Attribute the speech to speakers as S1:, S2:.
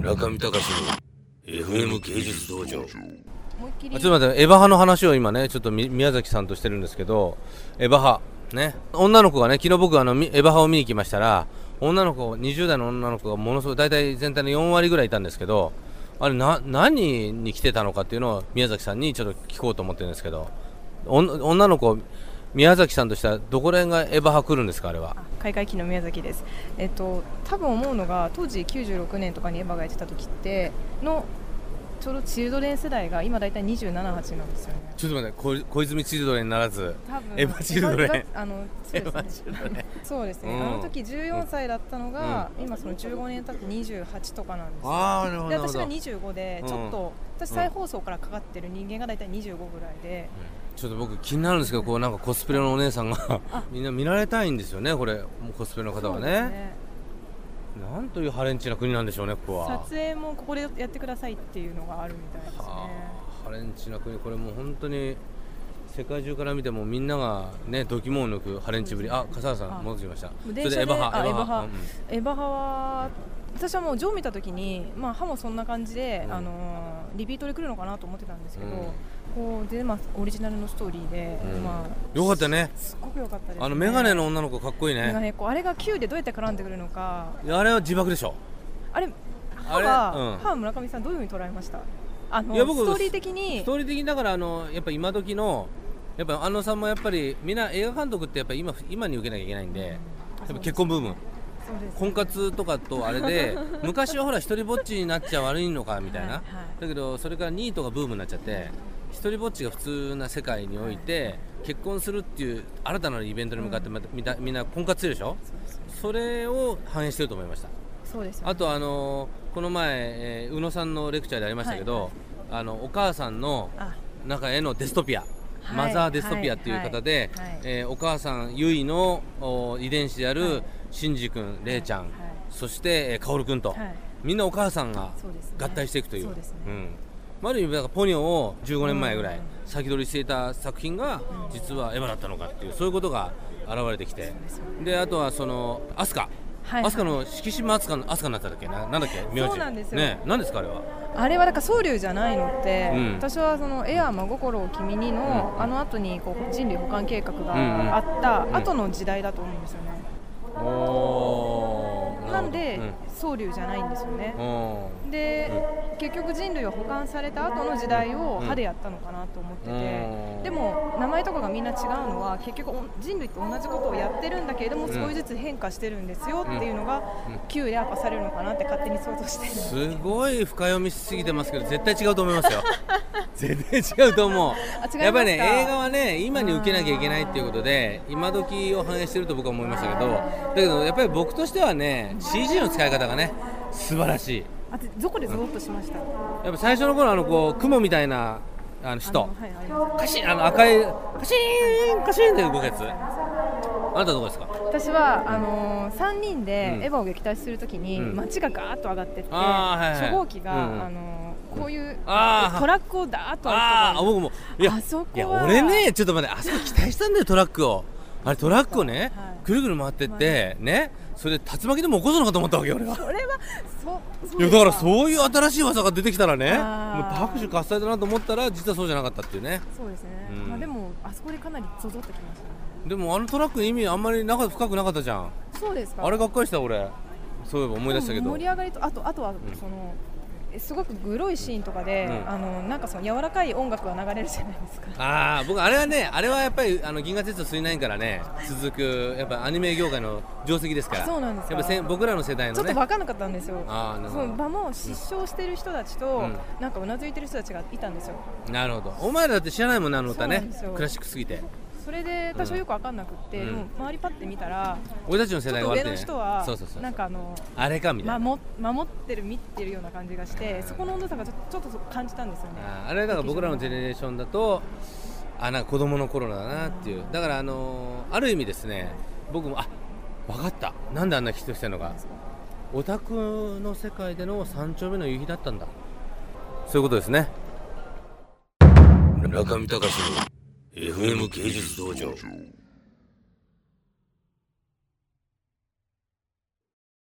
S1: 中見隆の FM 芸術道場。
S2: 思いっきり
S3: ちょっと待ってエヴァ派の話を今ねちょっと宮崎さんとしてるんですけどエヴァ派ね。女の子がね昨日僕あのエヴァ派を見に来ましたら女の子20代の女の子がものすごい大体全体の4割ぐらいいたんですけどあれな何に来てたのかっていうのを宮崎さんにちょっと聞こうと思ってるんですけど女の子宮崎さんとしてはどこら辺がエヴァ派来るんですかあれは？
S2: 開会期の宮崎です、えっと、多分思うのが当時96年とかにエヴァがやってた時ってのちょうどチルドレン世代が今大体27、8なんですよね。
S3: ちょっと待って小小泉チルドレンにならず
S2: 多分
S3: エヴァチルドレン。
S2: そうですね。そうですね、
S3: うん。
S2: あの時14歳だったのが、今その15年経って28とかなんですよ。
S3: ああなるほ
S2: で私が
S3: どなるほど。
S2: 25でちょっと、私再放送からかかってる人間が大体25ぐらいで、
S3: ちょっと僕気になるんですけどこうなんかコスプレのお姉さんが
S2: あ。
S3: みんな見られたいんですよねこれ。コスプレの方はね。なんというハレンチな国なんでしょうねここは。
S2: 撮影もここでやってくださいっていうのがあるみたいですね。
S3: はあハレンチな国。これもう本当に世界中から見てもみんながね度肝を抜くハレンチぶり。あ笠原さ
S2: あ。
S3: ん戻ってきました。それでエヴァ派
S2: あエヴァ派
S3: うん。
S2: エヴァ派は私はもうジョー見た時にまあ歯もそんな感じで、
S3: うん。
S2: あのーリピートで来るのかなと思ってたんですけど、
S3: うん。
S2: こうでまあオリジナルのストーリーで、
S3: うん。
S2: まあ
S3: よかったね。
S2: すっごく良かったです、ね、
S3: あのメガネの女の子かっこいい
S2: メガ
S3: ね
S2: ネこうあれが Q でどうやって絡んでくるのか。
S3: あれは自爆でしょ。
S2: あれ歯
S3: あれ
S2: は、
S3: うん。
S2: 歯は村上さんどういうふうに捉えました？あの
S3: いや僕
S2: ストーリー的に。
S3: ストーリー的にだからあのやっぱ今時のやっぱ安野さんもやっぱりみんな映画監督ってやっぱ今今に受けなきゃいけないんでやっぱ結婚ブーム婚活とかとあれで 昔はほら一人ぼっちになっちゃ悪いのかみたいな、
S2: はいはい。
S3: だけどそれからニートがブームになっちゃって一人ぼっちが普通な世界において結婚するっていう新たなイベントに向かってまたみんなみんな婚活するでしょ？それを反映してると思いました。
S2: そうですよね。
S3: あとあのこの前、えー宇野さんのレクチャーでありましたけど、あのお母さんの
S2: あ。
S3: 中へのデストピア、
S2: はい。
S3: マザーデストピアっていう方で、
S2: はい。はい。
S3: えーお母さんゆいのお遺伝子であ
S2: は
S3: る
S2: い
S3: シンジ君、れいちゃん、
S2: はい。
S3: そして、えー、カオル君と、
S2: はい。
S3: みんなお母さんが合体していくという。まる意味だからポニョを15年前ぐらい
S2: うん。
S3: 先取りしていた作品が実はエヴァだったのかっていうそういうことが現れてきて。
S2: で
S3: あとはそのアスカ。
S2: はい
S3: アスカの敷島アスカのアスカになったんだっけな？なんだっけ？名字。
S2: そうなんですよ。
S3: ね何ですかあれは？
S2: あれはだから総流じゃないのって、
S3: うん。
S2: 私はそのエアー真心を君にの、
S3: うん。
S2: あの後にこう人類保管計画
S3: うんうん。
S2: があった
S3: うん
S2: 後の時代だと思うんですよね、
S3: お哦。
S2: なんで、
S3: うん。
S2: 総流じゃないんですよね、
S3: お
S2: で、結局人類は保管された後の時代を歯でやったのかなと思ってて、
S3: うん。
S2: でも名前とかがみんな違うのは結局お人類って同じことをやってるんだけれども、
S3: うん。
S2: 少しずつ変化してるんですよっていうのが、
S3: うん。
S2: 旧でアッパされるのかなって勝手に想像してる
S3: すごい深読みしすぎてますけど絶対違うと思いますよ。絶対違うと思う。やっぱりね映画はね今に受けなきゃいけないっていうことで今時を反映してると僕は思いましたけどだけどやっぱり僕としてはね CG の使い方がね素晴らしい。
S2: あとどこでゾロッとしました、
S3: やっぱ最初の頃あのこう雲みたいなあの人カシンあの赤いカシーンカシーンって動くやつ。あなたどこですか？
S2: 私は、あのー、3人で
S3: うん。
S2: エヴァを撃退するときに、
S3: うん。
S2: 街がガーッと上がってって、
S3: はいはい。
S2: 初号機が、
S3: うん
S2: あのーこういうトラックをダーッと
S3: あ僕も。いや
S2: あそこはい
S3: や俺ねちょっと待ってあそこ期待したんだよトラックをあれトラックをね、
S2: はい。
S3: ぐるぐる回ってって、ねそれで竜巻でも起こすのかと思ったわけよ俺は。
S2: それはそ
S3: いやだからそういう新しい技が出てきたらねもう拍手喝采だなと思ったら実はそうじゃなかったっていうね。
S2: そうですね、
S3: うん。
S2: まあ、でもあそこでかなりゾゾってきましたね。
S3: でもあのトラックの意味あんまり中深くなかったじゃん。
S2: そうですか。
S3: あれがっかりした俺。そういえば思い出したけど。
S2: 盛り上がりとあとあとはその、えすごくグロいシーンとかで、
S3: うん。
S2: あのなんかその柔らかい音楽が流れるじゃないですか。
S3: ああ僕あれはねあれはやっぱりあの銀河鉄道999からね続くやっぱアニメ業界の定石ですから。
S2: そうなんですか。
S3: やっぱせん僕らの世代
S2: ちょ
S3: のね
S2: っと分かんなかったんですよ。
S3: あーなるほど。
S2: その場も失笑してる人たちと、
S3: うん。
S2: なんかうなずいてる人たちがいたんですよ。
S3: なるほど。お前らだって知らないもんねあの歌ね。クラシックすぎて
S2: それで多少よく分かんなくって、
S3: うん。
S2: でも周りパッて見たら
S3: 俺たちの世
S2: ちょっと上の人は
S3: そうそうそう
S2: なんかあの
S3: あれかみたいな、
S2: 守守ってる見てるような感じがしてそこの温度差がちょちょっと感じたんですよね。
S3: あれだから僕らのジェネレーションだとあなんか子供の頃だなっていう。だからあのーある意味ですね僕もあ分かった。なんであんな人してるのか。オタクの世界での三丁目の夕日だったんだ。そういうことですね。
S1: 中見隆の FM 芸術道場。